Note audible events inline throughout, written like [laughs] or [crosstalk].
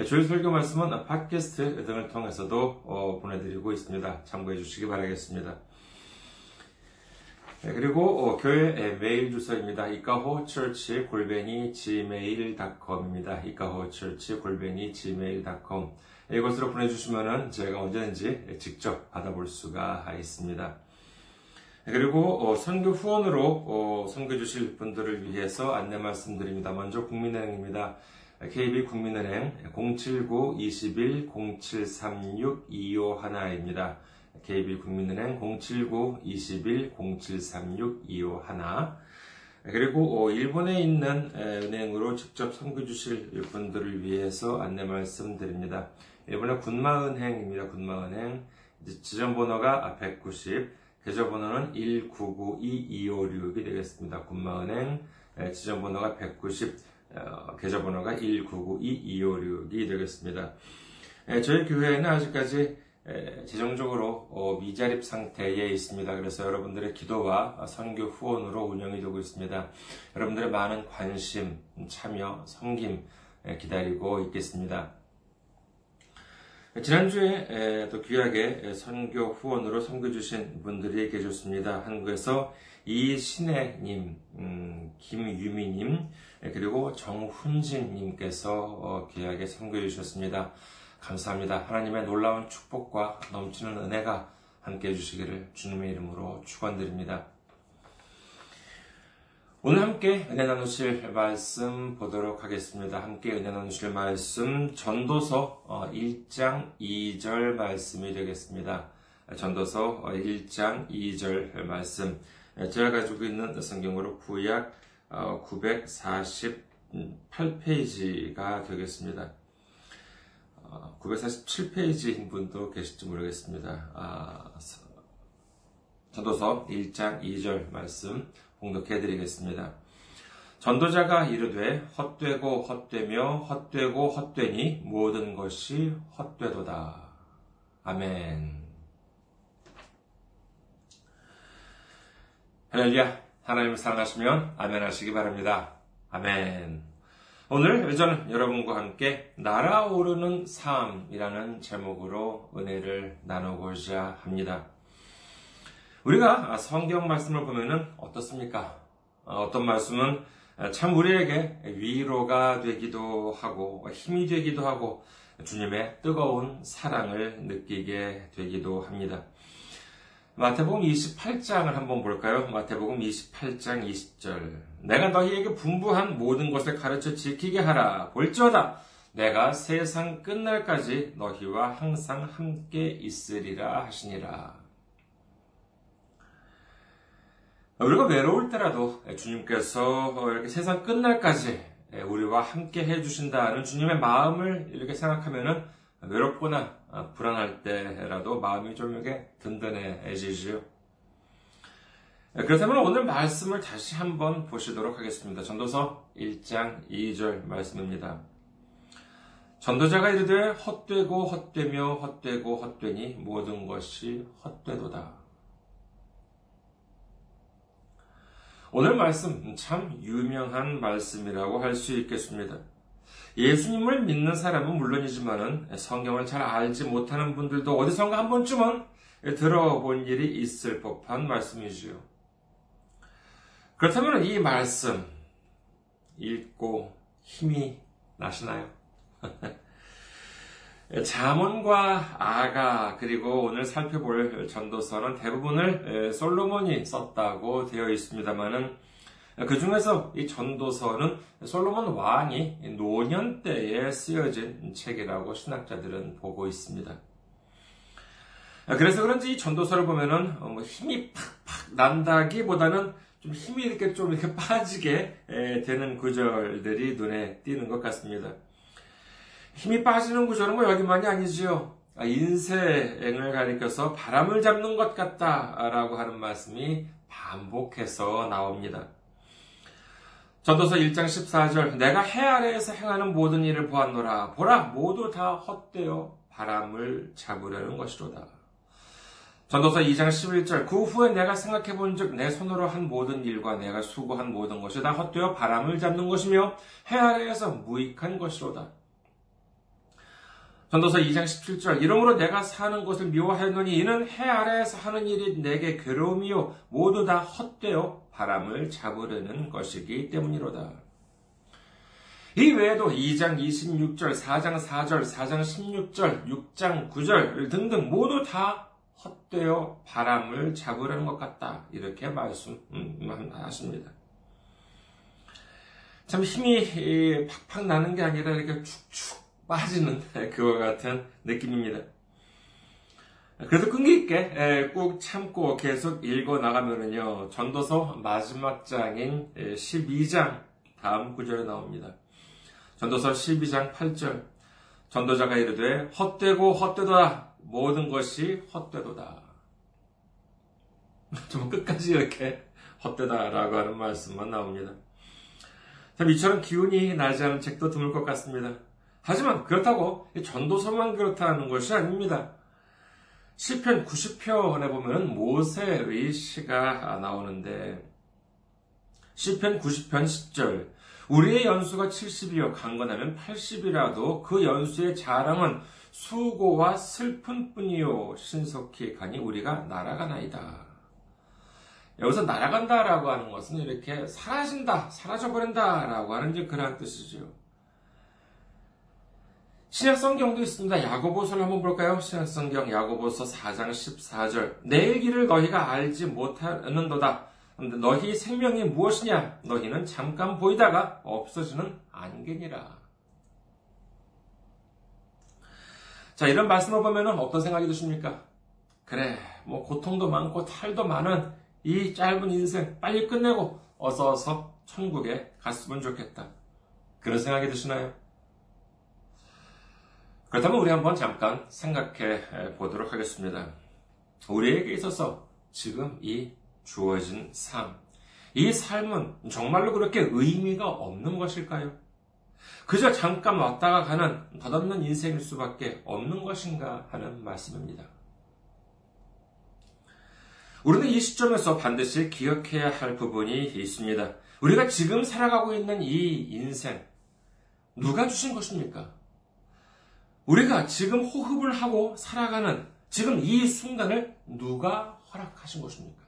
주일 설교 말씀은 팟캐스트 등을 통해서도 보내드리고 있습니다. 참고해 주시기 바라겠습니다. 그리고 교회 메일 주소입니다. 이카호 철치 골뱅이 gmail.com입니다. 이카호 철치 골뱅이 gmail.com 이곳으로 보내주시면은 제가 언제든지 직접 받아볼 수가 있습니다. 그리고 선교 후원으로 선교 주실 분들을 위해서 안내 말씀드립니다. 먼저 국민은행입니다. KB 국민은행 079-21-0736-251입니다. KB 국민은행 079-21-0736-251 그리고 일본에 있는 은행으로 직접 선교 주실 분들을 위해서 안내 말씀드립니다. 일본의 군마은행입니다. 군마은행 지점번호가 190, 계좌번호는 1992256이 되겠습니다. 군마은행 지점번호가 190, 계좌번호가 1992256이 되겠습니다. 저희 교회는 아직까지 재정적으로 미자립 상태에 있습니다. 그래서 여러분들의 기도와 선교 후원으로 운영이 되고 있습니다. 여러분들의 많은 관심, 참여, 섬김 기다리고 있겠습니다. 지난주에 또 귀하게 선교 후원으로 섬겨주신 분들이 계셨습니다. 한국에서 이신혜님, 음, 김유미님, 그리고 정훈진님께서 귀하게 섬겨주셨습니다. 감사합니다. 하나님의 놀라운 축복과 넘치는 은혜가 함께 해주시기를 주님의 이름으로 축원드립니다. 오늘 함께 은혜 나누실 말씀 보도록 하겠습니다. 함께 은혜 나누실 말씀 전도서 1장 2절 말씀이 되겠습니다. 전도서 1장 2절 말씀 제가 가지고 있는 성경으로 구약 948페이지가 되겠습니다. 947페이지인 분도 계실지 모르겠습니다. 아, 전도서 1장 2절 말씀 공독해 드리겠습니다. 전도자가 이르되 헛되고 헛되며 헛되고 헛되니 모든 것이 헛되도다. 아멘. 할렐루야. 하나님을 사랑하시면 아멘 하시기 바랍니다. 아멘. 오늘 저는 여러분과 함께 날아오르는 삶이라는 제목으로 은혜를 나누고자 합니다. 우리가 성경 말씀을 보면은 어떻습니까? 어떤 말씀은 참 우리에게 위로가 되기도 하고 힘이 되기도 하고 주님의 뜨거운 사랑을 느끼게 되기도 합니다. 마태복음 28장을 한번 볼까요? 마태복음 28장 20절. 내가 너희에게 분부한 모든 것을 가르쳐 지키게 하라. 볼지어다. 내가 세상 끝날까지 너희와 항상 함께 있으리라 하시니라. 우리가 외로울 때라도 주님께서 이렇게 세상 끝날까지 우리와 함께 해주신다는 주님의 마음을 이렇게 생각하면은 외롭거나 불안할 때라도 마음이 좀 이렇게 든든해지지요. 그렇다면 오늘 말씀을 다시 한번 보시도록 하겠습니다. 전도서 1장 2절 말씀입니다. 전도자가 이르되 헛되고 헛되며 헛되고 헛되니 모든 것이 헛되도다. 오늘 말씀 참 유명한 말씀이라고 할 수 있겠습니다. 예수님을 믿는 사람은 물론이지만은 성경을 잘 알지 못하는 분들도 어디선가 한 번쯤은 들어본 일이 있을 법한 말씀이지요. 그렇다면 이 말씀 읽고 힘이 나시나요? [laughs] 자문과 아가 그리고 오늘 살펴볼 전도서는 대부분을 솔로몬이 썼다고 되어 있습니다만은 그 중에서 이 전도서는 솔로몬 왕이 노년 때에 쓰여진 책이라고 신학자들은 보고 있습니다. 그래서 그런지 이 전도서를 보면은 힘이 팍팍 난다기보다는 좀 힘이 이렇게 좀 이렇게 [laughs] 빠지게 되는 구절들이 눈에 띄는 것 같습니다. 힘이 빠지는 구절은 뭐 여기만이 아니지요. 아, 인생을 가리켜서 바람을 잡는 것 같다라고 하는 말씀이 반복해서 나옵니다. 전도서 1장 14절 내가 해 아래에서 행하는 모든 일을 보았노라 보라 모두 다 헛되어 바람을 잡으려는 것이로다. 전도서 2장 11절 그 후에 내가 생각해 본즉 내 손으로 한 모든 일과 내가 수고한 모든 것이 다 헛되어 바람을 잡는 것이며 해 아래에서 무익한 것이로다. 전도서 2장 17절 이러므로 내가 사는 것을 미워하였노니 이는 해 아래에서 하는 일이 내게 괴로움이요 모두 다 헛되어 바람을 잡으려는 것이기 때문이로다. 이 외에도 2장 26절, 4장 4절, 4장 16절, 6장 9절 등등 모두 다 헛되어 바람을 잡으려는 것 같다. 이렇게 말씀하십니다. 참 힘이 팍팍 나는 게 아니라 이렇게 축축 빠지는 [laughs] 그와 같은 느낌입니다. 그래도 끈기 있게 꾹 참고 계속 읽어 나가면은요, 전도서 마지막 장인 12장 다음 구절에 나옵니다. 전도서 12장 8절. 전도자가 이르되 헛되고 헛되도다. 모든 것이 헛되도다. [laughs] 좀 끝까지 이렇게 헛되다라고 하는 말씀만 나옵니다. 참 이처럼 기운이 나지 않은 책도 드물 것 같습니다. 하지만 그렇다고 전도서만 그렇다는 것이 아닙니다. 시편 90편에 보면 모세의 시가 나오는데 시편 90편 10절 우리의 연수가 70이요 강건하면 80이라도 그 연수의 자랑은 수고와 슬픈 뿐이요 신속히 가니 우리가 날아가나이다. 여기서 날아간다라고 하는 것은 이렇게 사라진다, 사라져버린다라고 하는 그러한 뜻이죠. 신약성경도 있습니다. 야고보서를 한번 볼까요? 신약성경 야고보서 4장 14절 내일 길을 너희가 알지 못하는도다. 너희 생명이 무엇이냐? 너희는 잠깐 보이다가 없어지는 안개니라. 자, 이런 말씀을 보면 어떤 생각이 드십니까? 그래, 뭐, 고통도 많고 탈도 많은 이 짧은 인생 빨리 끝내고 어서 어서 천국에 갔으면 좋겠다. 그런 생각이 드시나요? 그렇다면 우리 한번 잠깐 생각해 보도록 하겠습니다. 우리에게 있어서 지금 이 주어진 삶, 이 삶은 정말로 그렇게 의미가 없는 것일까요? 그저 잠깐 왔다가 가는 덧없는 인생일 수밖에 없는 것인가 하는 말씀입니다. 우리는 이 시점에서 반드시 기억해야 할 부분이 있습니다. 우리가 지금 살아가고 있는 이 인생, 누가 주신 것입니까? 우리가 지금 호흡을 하고 살아가는 지금 이 순간을 누가 허락하신 것입니까?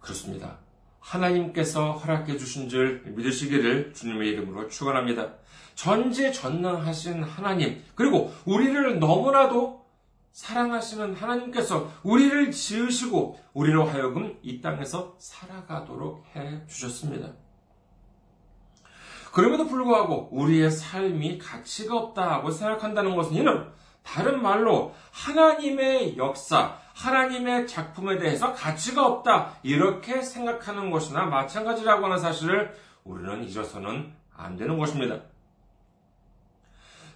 그렇습니다. 하나님께서 허락해 주신 줄 믿으시기를 주님의 이름으로 축원합니다. 전지전능하신 하나님 그리고 우리를 너무나도 사랑하시는 하나님께서 우리를 지으시고 우리로 하여금 이 땅에서 살아가도록 해 주셨습니다. 그럼에도 불구하고 우리의 삶이 가치가 없다고 생각한다는 것은 이는 다른 말로 하나님의 역사, 하나님의 작품에 대해서 가치가 없다. 이렇게 생각하는 것이나 마찬가지라고 하는 사실을 우리는 잊어서는 안 되는 것입니다.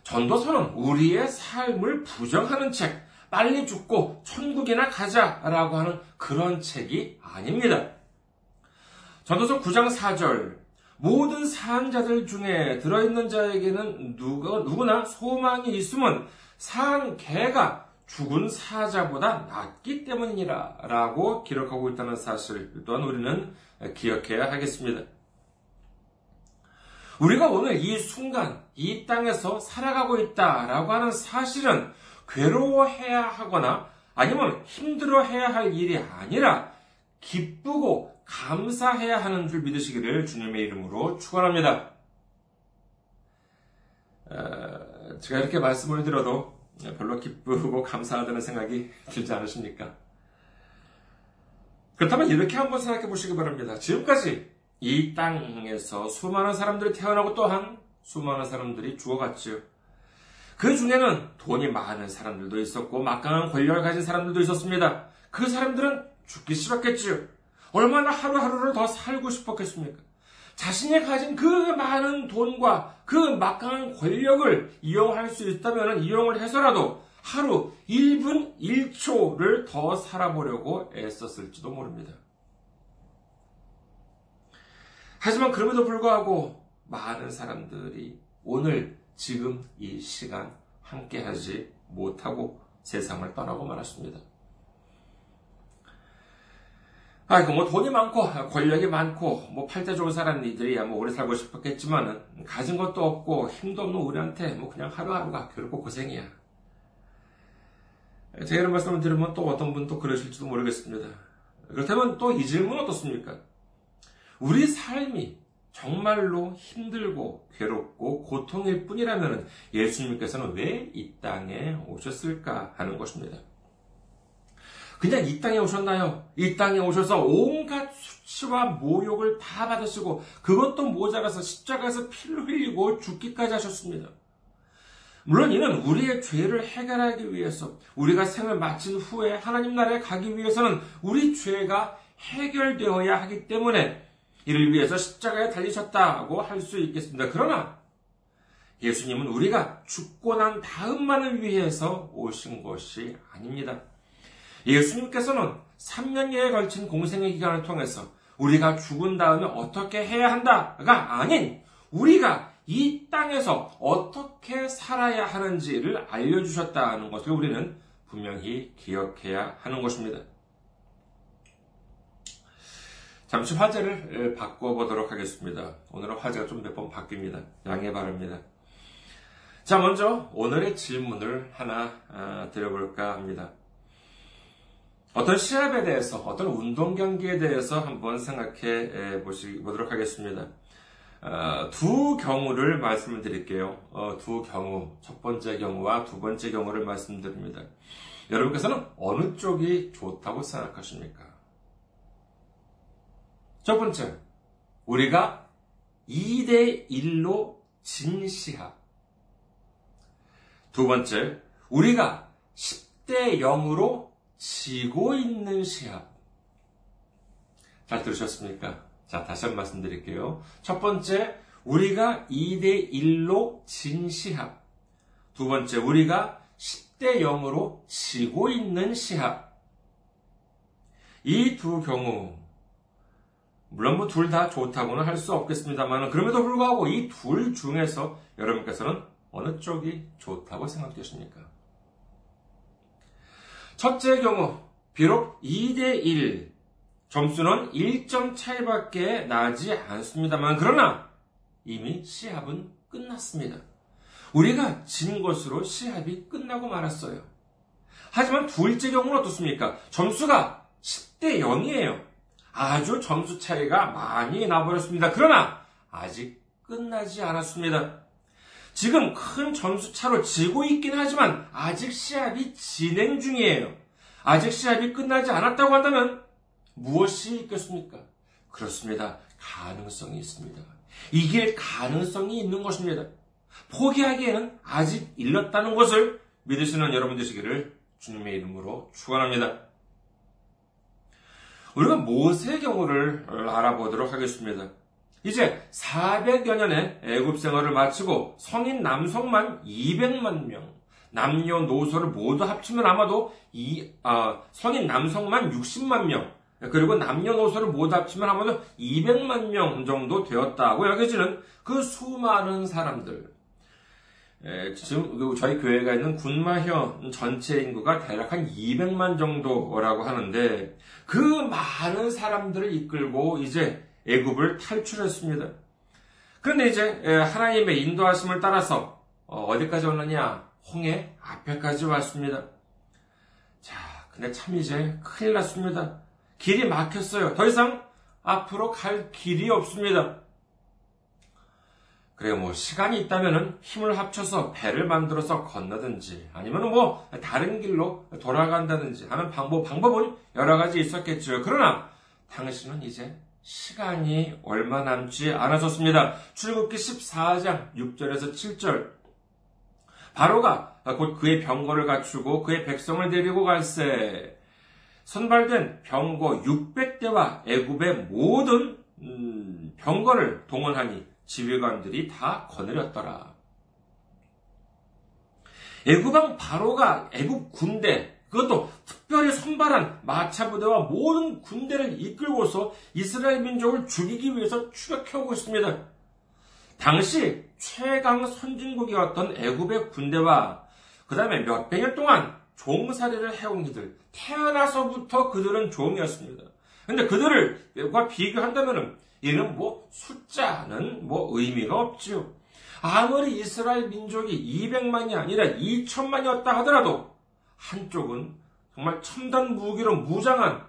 전도서는 우리의 삶을 부정하는 책, 빨리 죽고 천국이나 가자라고 하는 그런 책이 아닙니다. 전도서 9장 4절, 모든 사자들 중에 들어있는 자에게는 누가, 누구나 소망이 있으면 산 개가 죽은 사자보다 낫기 때문이라 라고 기록하고 있다는 사실 또한 우리는 기억해야 하겠습니다. 우리가 오늘 이 순간, 이 땅에서 살아가고 있다라고 하는 사실은 괴로워해야 하거나 아니면 힘들어해야 할 일이 아니라 기쁘고 감사해야 하는 줄 믿으시기를 주님의 이름으로 축원합니다. 제가 이렇게 말씀을 드려도 별로 기쁘고 감사하다는 생각이 들지 않으십니까? 그렇다면 이렇게 한번 생각해 보시기 바랍니다. 지금까지 이 땅에서 수많은 사람들이 태어나고 또한 수많은 사람들이 죽어갔지요. 그 중에는 돈이 많은 사람들도 있었고 막강한 권력을 가진 사람들도 있었습니다. 그 사람들은 죽기 싫었겠지요. 얼마나 하루하루를 더 살고 싶었겠습니까? 자신이 가진 그 많은 돈과 그 막강한 권력을 이용할 수 있다면 이용을 해서라도 하루 1분 1초를 더 살아보려고 애썼을지도 모릅니다. 하지만 그럼에도 불구하고 많은 사람들이 오늘 지금 이 시간 함께 하지 못하고 세상을 떠나고 말았습니다. 아이고, 뭐 돈이 많고, 권력이 많고, 뭐 팔자 좋은 사람들이야 뭐 오래 살고 싶었겠지만은, 가진 것도 없고, 힘도 없는 우리한테 뭐 그냥 하루하루가 괴롭고 고생이야. 제가 이런 말씀을 들으면 또 어떤 분 또 그러실지도 모르겠습니다. 그렇다면 또 이 질문 어떻습니까? 우리 삶이 정말로 힘들고 괴롭고 고통일 뿐이라면 예수님께서는 왜 이 땅에 오셨을까 하는 것입니다. 그냥 이 땅에 오셨나요? 이 땅에 오셔서 온갖 수치와 모욕을 다 받으시고 그것도 모자라서 십자가에서 피를 흘리고 죽기까지 하셨습니다. 물론 이는 우리의 죄를 해결하기 위해서 우리가 생을 마친 후에 하나님 나라에 가기 위해서는 우리 죄가 해결되어야 하기 때문에 이를 위해서 십자가에 달리셨다고 할 수 있겠습니다. 그러나 예수님은 우리가 죽고 난 다음만을 위해서 오신 것이 아닙니다. 예수님께서는 3년여에 걸친 공생의 기간을 통해서 우리가 죽은 다음에 어떻게 해야 한다가 아닌 우리가 이 땅에서 어떻게 살아야 하는지를 알려주셨다는 것을 우리는 분명히 기억해야 하는 것입니다. 잠시 화제를 바꿔보도록 하겠습니다. 오늘은 화제가 좀 몇 번 바뀝니다. 양해 바랍니다. 자, 먼저 오늘의 질문을 하나 아, 드려볼까 합니다. 어떤 시합에 대해서, 어떤 운동 경기에 대해서 한번 생각해 보도록 하겠습니다. 어, 두 경우를 말씀을 드릴게요. 어, 두 경우, 첫 번째 경우와 두 번째 경우를 말씀드립니다. 여러분께서는 어느 쪽이 좋다고 생각하십니까? 첫 번째, 우리가 2대1로 진 시합. 두 번째, 우리가 10대 0으로 지고 있는 시합. 잘 들으셨습니까? 자, 다시 한번 말씀드릴게요. 첫 번째, 우리가 2대 1로 진 시합. 두 번째, 우리가 10대 0으로 지고 있는 시합. 이 두 경우, 물론 뭐 둘 다 좋다고는 할 수 없겠습니다만, 그럼에도 불구하고 이 둘 중에서 여러분께서는 어느 쪽이 좋다고 생각되십니까? 첫째 경우, 비록 2대1, 점수는 1점 차이밖에 나지 않습니다만, 그러나 이미 시합은 끝났습니다. 우리가 진 것으로 시합이 끝나고 말았어요. 하지만 둘째 경우는 어떻습니까? 점수가 10대 0이에요. 아주 점수 차이가 많이 나버렸습니다. 그러나 아직 끝나지 않았습니다. 지금 큰 점수 차로 지고 있긴 하지만 아직 시합이 진행 중이에요. 아직 시합이 끝나지 않았다고 한다면 무엇이 있겠습니까? 그렇습니다. 가능성이 있습니다. 이길 가능성이 있는 것입니다. 포기하기에는 아직 일렀다는 것을 믿으시는 여러분 되시기를 주님의 이름으로 축원합니다. 우리가 모세의 경우를 알아보도록 하겠습니다. 이제 400여 년의 애굽 생활을 마치고 성인 남성만 200만 명, 남녀노소를 모두 합치면 아마도 이, 아, 성인 남성만 60만 명, 그리고 남녀노소를 모두 합치면 아마도 200만 명 정도 되었다고 여겨지는 그 수많은 사람들. 에, 지금 그 저희 교회가 있는 군마현 전체 인구가 대략 한 200만 정도라고 하는데 그 많은 사람들을 이끌고 이제 애굽을 탈출했습니다. 그런데 이제 하나님의 인도하심을 따라서 어, 어디까지 왔느냐? 홍해 앞에까지 왔습니다. 자, 근데 참 이제 큰일 났습니다. 길이 막혔어요. 더 이상 앞으로 갈 길이 없습니다. 그래, 뭐, 시간이 있다면 힘을 합쳐서 배를 만들어서 건너든지, 아니면 뭐, 다른 길로 돌아간다든지 하는 방법, 방법은 여러 가지 있었겠죠. 그러나, 당신은 이제 시간이 얼마 남지 않았었습니다. 출국기 14장 6절에서 7절. 바로가 곧 그의 병거를 갖추고 그의 백성을 데리고 갈새 선발된 병거 600대와 애굽의 모든 음, 병거를 동원하니 지휘관들이 다 거느렸더라. 애굽왕 바로가 애굽 군대 그것도 특별히 선발한 마차 부대와 모든 군대를 이끌고서 이스라엘 민족을 죽이기 위해서 추격해오고 있습니다. 당시 최강 선진국이었던 애굽의 군대와 그 다음에 몇백 년 동안 종살이를 해온 이들 태어나서부터 그들은 종이었습니다. 근데 그들을 과 비교한다면은 이는 뭐 숫자는 뭐 의미가 없지요. 아무리 이스라엘 민족이 200만이 아니라 2천만이었다 하더라도 한쪽은 정말 첨단 무기로 무장한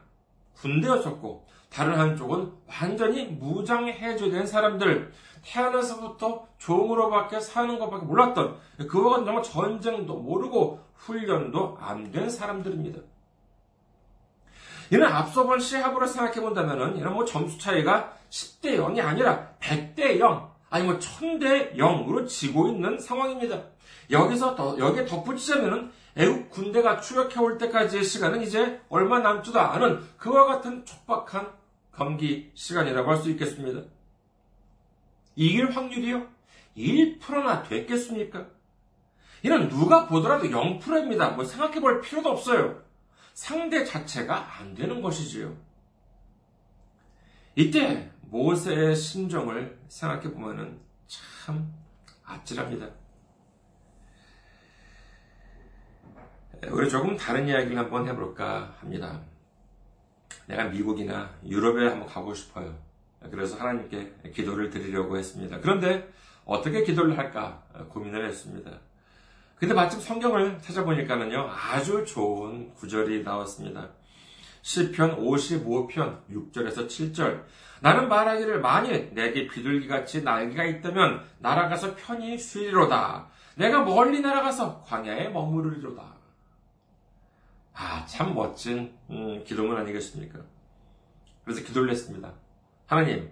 군대였었고 다른 한쪽은 완전히 무장해제된 사람들 태어나서부터 종으로밖에 사는 것밖에 몰랐던 그와 같은 정말 전쟁도 모르고 훈련도 안 된 사람들입니다. 이는 앞서 본 시합으로 생각해 본다면은 이런 뭐 점수 차이가 10대 0이 아니라 100대 0, 아니 뭐 1000대 0으로 지고 있는 상황입니다. 여기서 더, 여기에 덧붙이자면은 애국 군대가 추격해 올 때까지의 시간은 이제 얼마 남지도 않은 그와 같은 촉박한 경기 시간이라고 할 수 있겠습니다. 이길 확률이요? 1%나 됐겠습니까? 이는 누가 보더라도 0%입니다. 뭐 생각해 볼 필요도 없어요. 상대 자체가 안 되는 것이지요. 이때 모세의 심정을 생각해 보면은 참 아찔합니다. 우리 조금 다른 이야기를 한번 해볼까 합니다. 내가 미국이나 유럽에 한번 가고 싶어요. 그래서 하나님께 기도를 드리려고 했습니다. 그런데 어떻게 기도를 할까 고민을 했습니다. 근데 마침 성경을 찾아보니까는요, 아주 좋은 구절이 나왔습니다. 시편 55편 6절에서 7절. 나는 말하기를 만일 내게 비둘기같이 날개가 있다면 날아가서 편히 쉬리로다. 내가 멀리 날아가서 광야에 머무르리로다. 아, 참 멋진 음, 기도문 아니겠습니까? 그래서 기도를 했습니다. 하나님,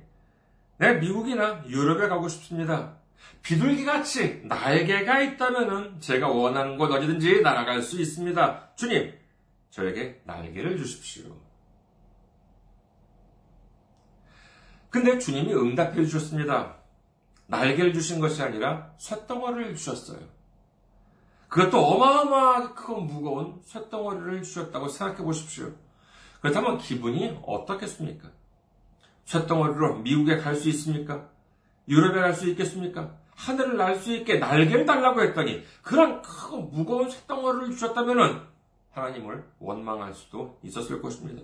내가 미국이나 유럽에 가고 싶습니다. 비둘기 같이 날개가 있다면 제가 원하는 곳 어디든지 날아갈 수 있습니다. 주님, 저에게 날개를 주십시오. 근데 주님이 응답해 주셨습니다. 날개를 주신 것이 아니라 쇳덩어리를 주셨어요. 그것도 어마어마하게 크고 무거운 쇳덩어리를 주셨다고 생각해 보십시오. 그렇다면 기분이 어떻겠습니까? 쇳덩어리로 미국에 갈 수 있습니까? 유럽에 갈 수 있겠습니까? 하늘을 날 수 있게 날개를 달라고 했더니 그런 크고 무거운 쇳덩어리를 주셨다면 하나님을 원망할 수도 있었을 것입니다.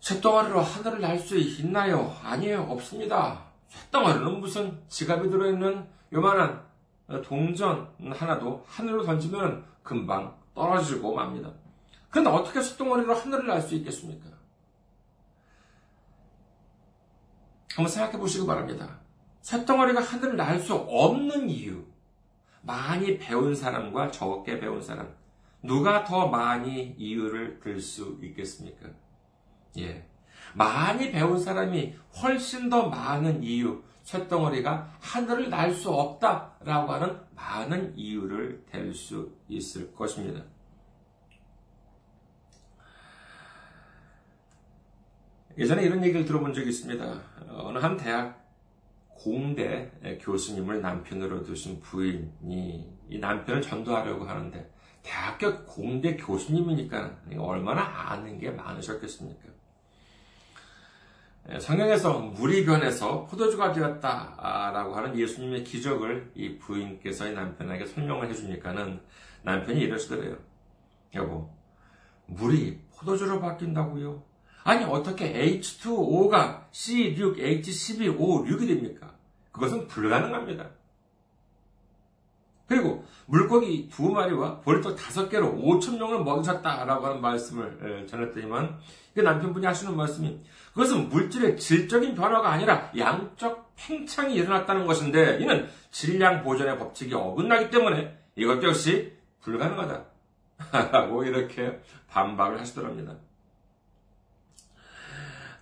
쇳덩어리로 하늘을 날 수 있나요? 아니에요. 없습니다. 쇳덩어리는 무슨 지갑에 들어있는 요만한 동전 하나도 하늘로 던지면 금방 떨어지고 맙니다. 그런데 어떻게 쇳덩어리로 하늘을 날 수 있겠습니까? 한번 생각해 보시기 바랍니다. 쇳덩어리가 하늘을 날 수 없는 이유. 많이 배운 사람과 적게 배운 사람. 누가 더 많이 이유를 들 수 있겠습니까? 예. 많이 배운 사람이 훨씬 더 많은 이유, 쇳덩어리가 하늘을 날 수 없다라고 하는 많은 이유를 댈 수 있을 것입니다. 예전에 이런 얘기를 들어본 적이 있습니다. 어느 한 대학 공대 교수님을 남편으로 두신 부인이 이 남편을 전도하려고 하는데 대학교 공대 교수님이니까 얼마나 아는 게 많으셨겠습니까? 성경에서 물이 변해서 포도주가 되었다라고 하는 예수님의 기적을 이 부인께서 이 남편에게 설명을 해주니까는 남편이 이러시더래요. 여보, 물이 포도주로 바뀐다고요? 아니 어떻게 H2O가 C6, H12O6이 됩니까? 그것은 불가능합니다. 그리고 물고기 두 마리와 벌떡 다섯 개로 5천 명을 먹이셨다라고 하는 말씀을 전했더니만 그 남편분이 하시는 말씀이 그것은 물질의 질적인 변화가 아니라 양적 팽창이 일어났다는 것인데 이는 질량 보존의 법칙이 어긋나기 때문에 이것 역시 불가능하다. [laughs] 라고 이렇게 반박을 하시더랍니다.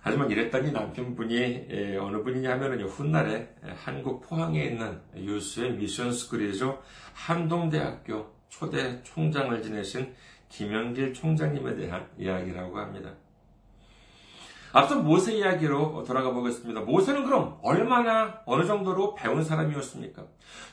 하지만 이랬더니 남편분이 예, 어느 분이냐 하면은 훗날에 한국 포항에 있는 유수의 미션 스쿨이죠. 한동대학교 초대 총장을 지내신 김영길 총장님에 대한 이야기라고 합니다. 앞서 모세 이야기로 돌아가 보겠습니다. 모세는 그럼 얼마나 어느 정도로 배운 사람이었습니까?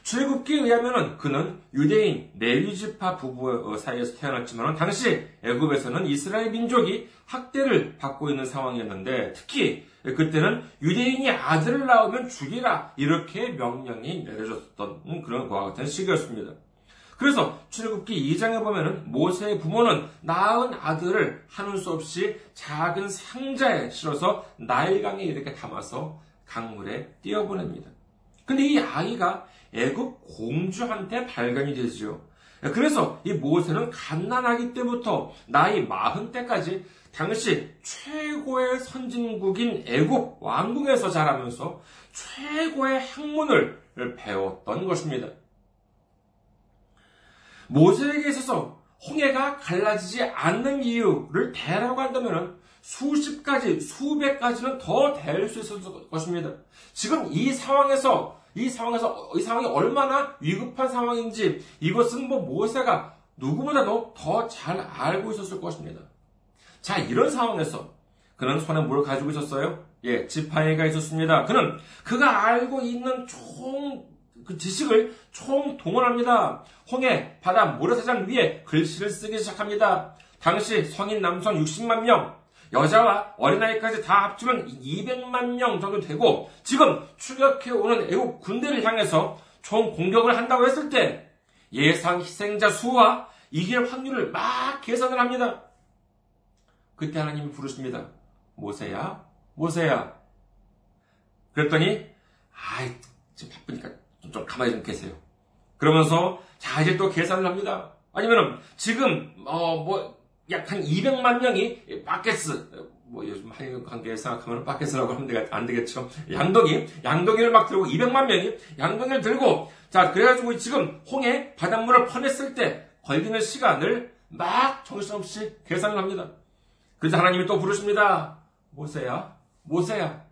출애굽기에 의하면 그는 유대인 레위 지파 부부 사이에서 태어났지만 당시 애굽에서는 이스라엘 민족이 학대를 받고 있는 상황이었는데 특히 그때는 유대인이 아들을 낳으면 죽이라 이렇게 명령이 내려졌던 그런 것과 같은 시기였습니다. 그래서 출애굽기 2장에 보면은 모세의 부모는 낳은 아들을 하는 수 없이 작은 상자에 실어서 나일강에 이렇게 담아서 강물에 띄어보냅니다. 근데 이 아이가 애굽 공주한테 발견이 되지요. 그래서 이 모세는 갓난아기 때부터 나이 마흔 때까지 당시 최고의 선진국인 애굽 왕궁에서 자라면서 최고의 학문을 배웠던 것입니다. 모세에게 있어서 홍해가 갈라지지 않는 이유를 대라고 한다면 수십 가지, 수백 가지는 더 될 수 있을 것입니다. 지금 이 상황에서, 이 상황에서, 이 상황이 얼마나 위급한 상황인지 이것은 뭐 모세가 누구보다도 더 잘 알고 있었을 것입니다. 자, 이런 상황에서 그는 손에 뭘 가지고 있었어요? 예, 지팡이가 있었습니다. 그는 그가 알고 있는 총 그 지식을 총동원합니다. 홍해, 바다, 모래사장 위에 글씨를 쓰기 시작합니다. 당시 성인 남성 60만 명, 여자와 어린아이까지 다 합치면 200만 명 정도 되고 지금 추격해 오는 애국 군대를 향해서 총 공격을 한다고 했을 때 예상 희생자 수와 이길 확률을 막 계산을 합니다. 그때 하나님이 부르십니다. 모세야, 모세야. 그랬더니 아이 지금 바쁘니까 좀 가만히 좀 계세요. 그러면서 자 이제 또 계산을 합니다. 아니면은 지금 어 뭐 약 한 200만 명이 바켓스 뭐 요즘 한일 관계 생각하면 바켓스라고 하면 안 되겠죠. 양동이 양동이를 막 들고 200만 명이 양동이를 들고 자 그래가지고 지금 홍해 바닷물을 퍼냈을 때 걸리는 시간을 막 정신없이 계산을 합니다. 그래서 하나님이 또 부르십니다. 모세야, 모세야,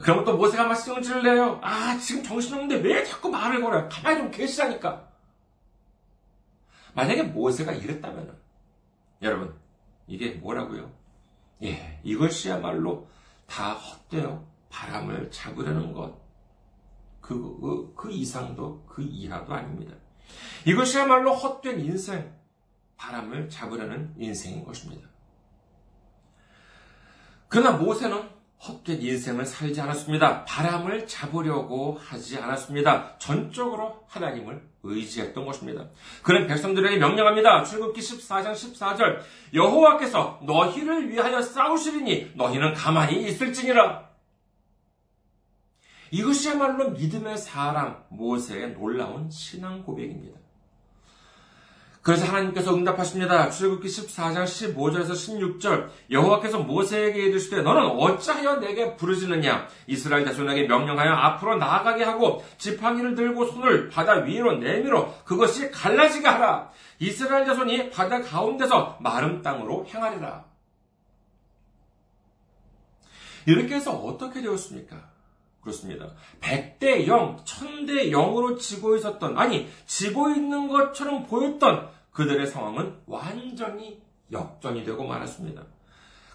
그러면 또 모세가 막 승질을 내요. 아, 지금 정신없는데 왜 자꾸 말을 걸어요? 가만히 좀 계시라니까. 만약에 모세가 이랬다면, 여러분, 이게 뭐라고요? 예, 이것이야말로 다 헛되어 바람을 잡으려는 것. 그, 그, 그 이상도 그 이하도 아닙니다. 이것이야말로 헛된 인생, 바람을 잡으려는 인생인 것입니다. 그러나 모세는 헛된 인생을 살지 않았습니다. 바람을 잡으려고 하지 않았습니다. 전적으로 하나님을 의지했던 것입니다. 그는 백성들에게 명령합니다. 출국기 14장 14절 여호와께서 너희를 위하여 싸우시리니 너희는 가만히 있을지니라. 이것이야말로 믿음의 사랑 모세의 놀라운 신앙 고백입니다. 그래서 하나님께서 응답하십니다. 출애굽기 14장 15절에서 16절 여호와께서 모세에게 이르시되 너는 어찌하여 내게 부르짖느냐 이스라엘 자손에게 명령하여 앞으로 나아가게 하고 지팡이를 들고 손을 바다 위로 내밀어 그것이 갈라지게 하라 이스라엘 자손이 바다 가운데서 마른 땅으로 행하리라 이렇게 해서 어떻게 되었습니까? 그렇습니다. 100대 0, 1000대 0으로 지고 있었던, 아니, 지고 있는 것처럼 보였던 그들의 상황은 완전히 역전이 되고 말았습니다.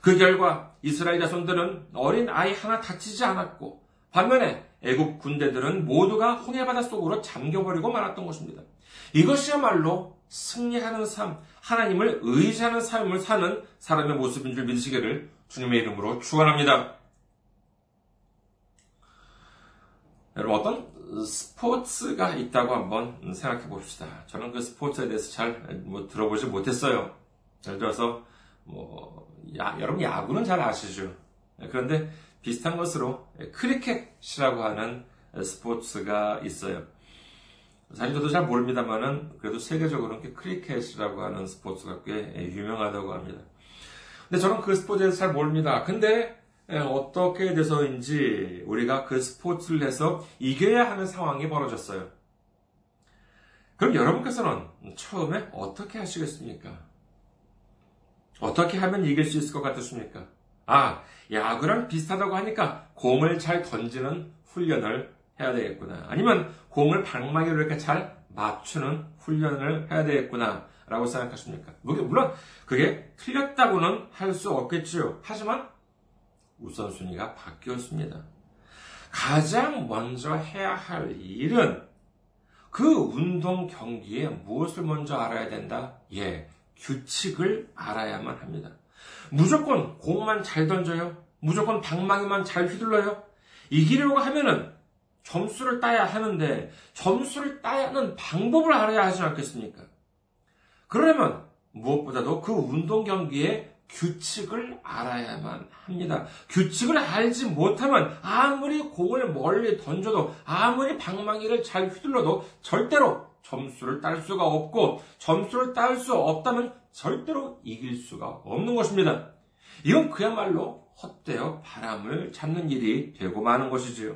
그 결과 이스라엘 자손들은 어린 아이 하나 다치지 않았고 반면에 애국 군대들은 모두가 홍해 바다 속으로 잠겨버리고 말았던 것입니다. 이것이야말로 승리하는 삶, 하나님을 의지하는 삶을 사는 사람의 모습인 줄 믿으시기를 주님의 이름으로 축원합니다. 여러분 어떤 스포츠가 있다고 한번 생각해 봅시다. 저는 그 스포츠에 대해서 잘 뭐 들어보지 못했어요. 예를 들어서 뭐 야, 여러분 야구는 잘 아시죠? 그런데 비슷한 것으로 크리켓이라고 하는 스포츠가 있어요. 사실 저도 잘 모릅니다만은 그래도 세계적으로 크리켓이라고 하는 스포츠가 꽤 유명하다고 합니다. 근데 저는 그 스포츠에 대해서 잘 모릅니다. 근데 예, 어떻게 돼서인지 우리가 그 스포츠를 해서 이겨야 하는 상황이 벌어졌어요. 그럼 여러분께서는 처음에 어떻게 하시겠습니까? 어떻게 하면 이길 수 있을 것 같으십니까? 아, 야구랑 비슷하다고 하니까 공을 잘 던지는 훈련을 해야 되겠구나. 아니면 공을 방망이로 이렇게 잘 맞추는 훈련을 해야 되겠구나. 라고 생각하십니까? 물론 그게 틀렸다고는 할 수 없겠지요. 하지만 우선순위가 바뀌었습니다. 가장 먼저 해야 할 일은 그 운동 경기에 무엇을 먼저 알아야 된다? 예, 규칙을 알아야만 합니다. 무조건 공만 잘 던져요? 무조건 방망이만 잘 휘둘러요? 이기려고 하면은 점수를 따야 하는데 점수를 따야 하는 방법을 알아야 하지 않겠습니까? 그러려면 무엇보다도 그 운동 경기에 규칙을 알아야만 합니다. 규칙을 알지 못하면 아무리 공을 멀리 던져도 아무리 방망이를 잘 휘둘러도 절대로 점수를 딸 수가 없고 점수를 딸 수 없다면 절대로 이길 수가 없는 것입니다. 이건 그야말로 헛되어 바람을 잡는 일이 되고 마는 것이지요.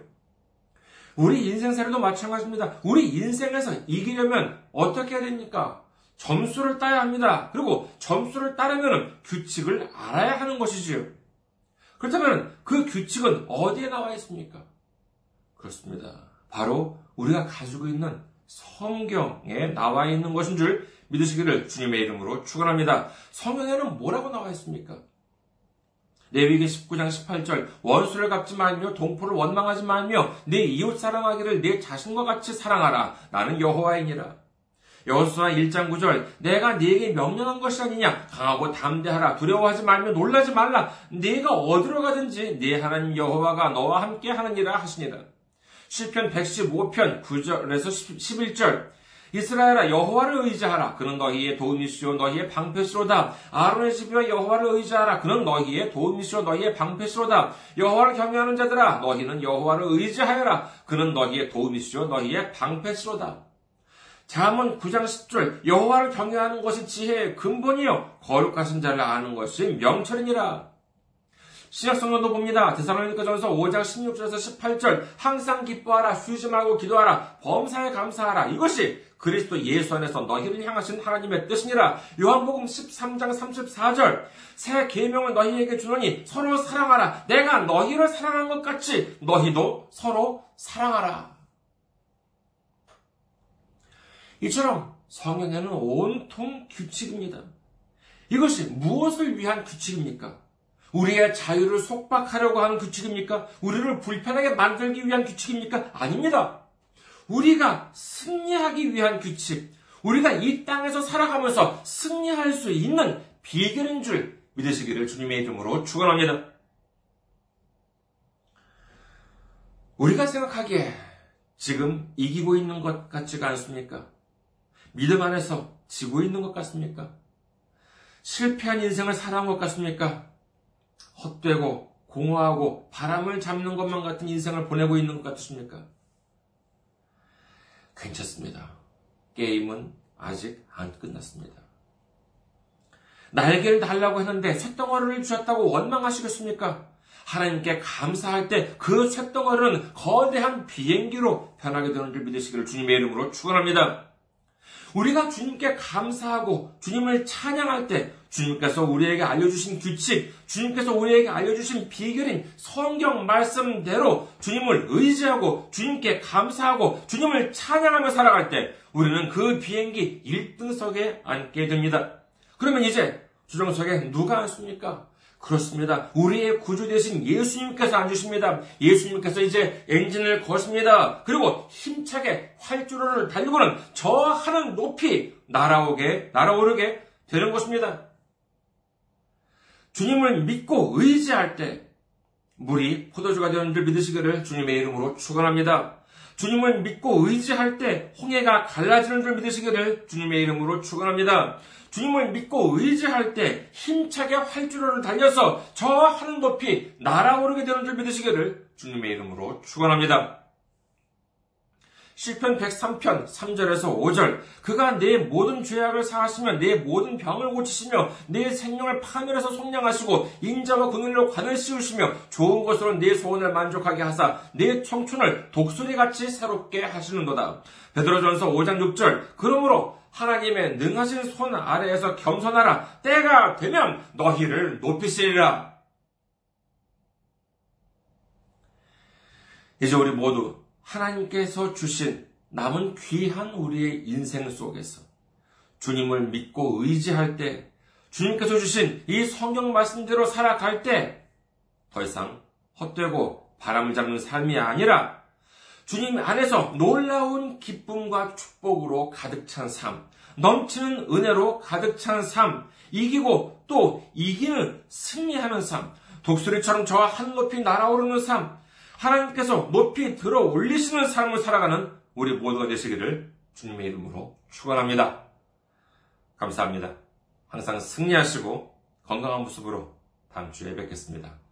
우리 인생사례도 마찬가지입니다. 우리 인생에서 이기려면 어떻게 해야 됩니까? 점수를 따야 합니다. 그리고 점수를 따려면 규칙을 알아야 하는 것이지요. 그렇다면 그 규칙은 어디에 나와 있습니까? 그렇습니다. 바로 우리가 가지고 있는 성경에 나와 있는 것인 줄 믿으시기를 주님의 이름으로 축원합니다. 성경에는 뭐라고 나와 있습니까? 레위기 19장 18절 원수를 갚지 말며 동포를 원망하지 말며 내 이웃 사랑하기를 내 자신과 같이 사랑하라 나는 여호와이니라 여호수아 1장 9절 내가 네게 명령한 것이 아니냐? 강하고 담대하라. 두려워하지 말며 놀라지 말라. 네가 어디로 가든지 네 하나님 여호와가 너와 함께 하느니라 하시니라. 시편 115편 9절에서 11절 이스라엘아 여호와를 의지하라. 그는 너희의 도움이시오 너희의 방패시로다. 아론의 집이와 여호와를 의지하라. 그는 너희의 도움이시오 너희의 방패시로다. 여호와를 경외하는 자들아 너희는 여호와를 의지하여라. 그는 너희의 도움이시오 너희의 방패시로다 잠언 9장 10절 여호와를 경외하는 것이 지혜의 근본이요 거룩하신 자를 아는 것이 명철이니라 신약 성경도 봅니다. 대사로니가전서 5장 16절에서 18절 항상 기뻐하라 휴지 말고 기도하라 범사에 감사하라 이것이 그리스도 예수 안에서 너희를 향하신 하나님의 뜻이니라. 요한복음 13장 34절 새 계명을 너희에게 주노니 서로 사랑하라. 내가 너희를 사랑한 것 같이 너희도 서로 사랑하라. 이처럼 성경에는 온통 규칙입니다. 이것이 무엇을 위한 규칙입니까? 우리의 자유를 속박하려고 하는 규칙입니까? 우리를 불편하게 만들기 위한 규칙입니까? 아닙니다. 우리가 승리하기 위한 규칙, 우리가 이 땅에서 살아가면서 승리할 수 있는 비결인 줄 믿으시기를 주님의 이름으로 축원합니다. 우리가 생각하기에 지금 이기고 있는 것 같지가 않습니까? 믿음 안에서 지고 있는 것 같습니까? 실패한 인생을 살아온 것 같습니까? 헛되고 공허하고 바람을 잡는 것만 같은 인생을 보내고 있는 것 같으십니까? 괜찮습니다. 게임은 아직 안 끝났습니다. 날개를 달라고 했는데 쇳덩어리를 주셨다고 원망하시겠습니까? 하나님께 감사할 때 그 쇳덩어리는 거대한 비행기로 변하게 되는 줄 믿으시기를 주님의 이름으로 축원합니다. 우리가 주님께 감사하고 주님을 찬양할 때 주님께서 우리에게 알려주신 규칙, 주님께서 우리에게 알려주신 비결인 성경 말씀대로 주님을 의지하고 주님께 감사하고 주님을 찬양하며 살아갈 때 우리는 그 비행기 1등석에 앉게 됩니다. 그러면 이제 주정석에 누가 앉습니까? 그렇습니다. 우리의 구주 되신 예수님께서 앉으십니다. 예수님께서 이제 엔진을 거십니다. 그리고 힘차게 활주로를 달리고는 저 하늘 높이 날아오게, 날아오르게 되는 것입니다. 주님을 믿고 의지할 때 물이 포도주가 되는 줄 믿으시기를 주님의 이름으로 축원합니다. 주님을 믿고 의지할 때 홍해가 갈라지는 줄 믿으시기를 주님의 이름으로 축원합니다. 주님을 믿고 의지할 때 힘차게 활주로를 달려서 저 하늘 높이 날아오르게 되는 줄 믿으시기를 주님의 이름으로 축원합니다. 시편 103편 3절에서 5절 그가 내 모든 죄악을 사하시며 내 모든 병을 고치시며 내 생명을 파멸해서 속량하시고 인자와 군을로 관을 씌우시며 좋은 것으로 내 소원을 만족하게 하사 내 청춘을 독수리같이 새롭게 하시는도다. 베드로전서 5장 6절 그러므로 하나님의 능하신 손 아래에서 겸손하라 때가 되면 너희를 높이시리라. 이제 우리 모두 하나님께서 주신 남은 귀한 우리의 인생 속에서 주님을 믿고 의지할 때, 주님께서 주신 이 성경 말씀대로 살아갈 때, 더 이상 헛되고 바람을 잡는 삶이 아니라 주님 안에서 놀라운 기쁨과 축복으로 가득 찬 삶, 넘치는 은혜로 가득 찬 삶, 이기고 또 이기는 승리하는 삶, 독수리처럼 저와 한 높이 날아오르는 삶, 하나님께서 높이 들어 올리시는 삶을 살아가는 우리 모두가 되시기를 주님의 이름으로 축원합니다. 감사합니다. 항상 승리하시고 건강한 모습으로 다음 주에 뵙겠습니다.